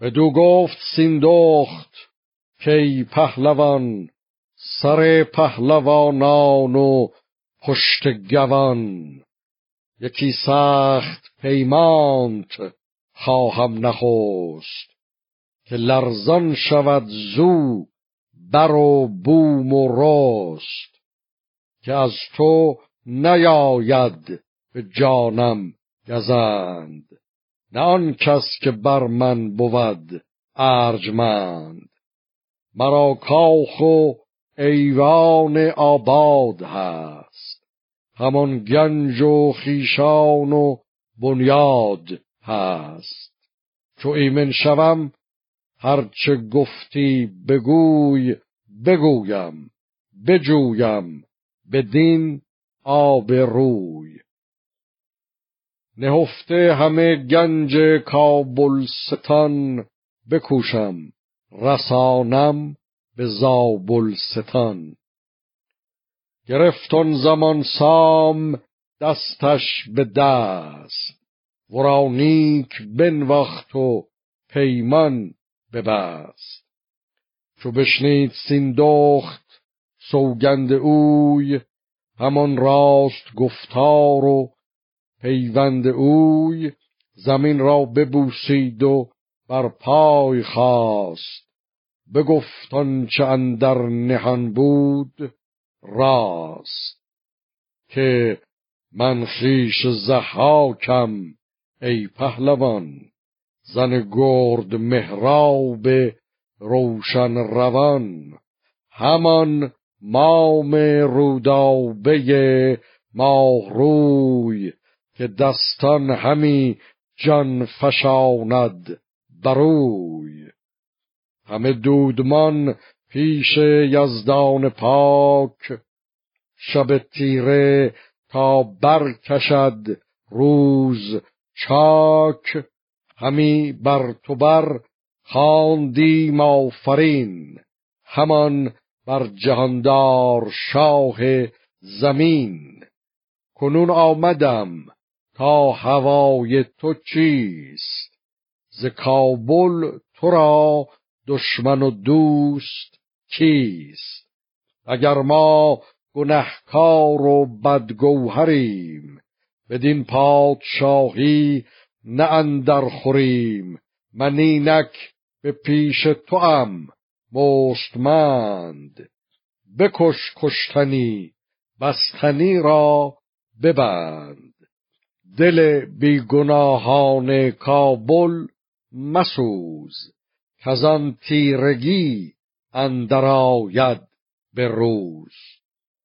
بدو گفت سیندخت کی پهلوان سر پهلوانان و پشت گوان. یکی سخت پیمانت خواهم نخست که لرزان شود زو بر و بوم و رست که از تو نیاید به جانم گزند. نه آن کس که بر من بود ارجمند. مرا کاخ و ایوان آباد هست. همان گنج و خیشان و بنیاد هست. چو ایمن شوم هرچه گفتی بگوی بگویم بجویم بدین آب روی. نهفته همه گنج کابلستان بکوشم رسانم به زابلستان. گرفتان زمان سام دستش به دست نیک بنواخت و پیمان ببست چو بشنید سیندخت سوگند اوی همان راست گفتار و پیوند اوی زمین را ببوسید و بر پای خواست بگفت آنچه اندر نهان بود راست. که من خویش زحاکم ای پهلوان زن گرد مهراب روشن روان. همان مام رودابه ماه روی که دستان همی جان فشاند بروی همه دودمان پیش یزدان پاک شب تیره تا برکشد روز چاک. همی بر تو بر خواندیم آفرین همان بر جهاندار شاه زمین. کنون آمدم هوای تو چیست؟ ز کابل تو را دشمن و دوست کیست؟ اگر ما گنهکار و بدگوهریم بدین پادشاهی نه اندر خوریم. من اینک به پیش تو ام مستمند بکش کشتنی بستنی را ببند. دل بیگناهان کابل مسوز کزان تیرگی اندر آید به روز.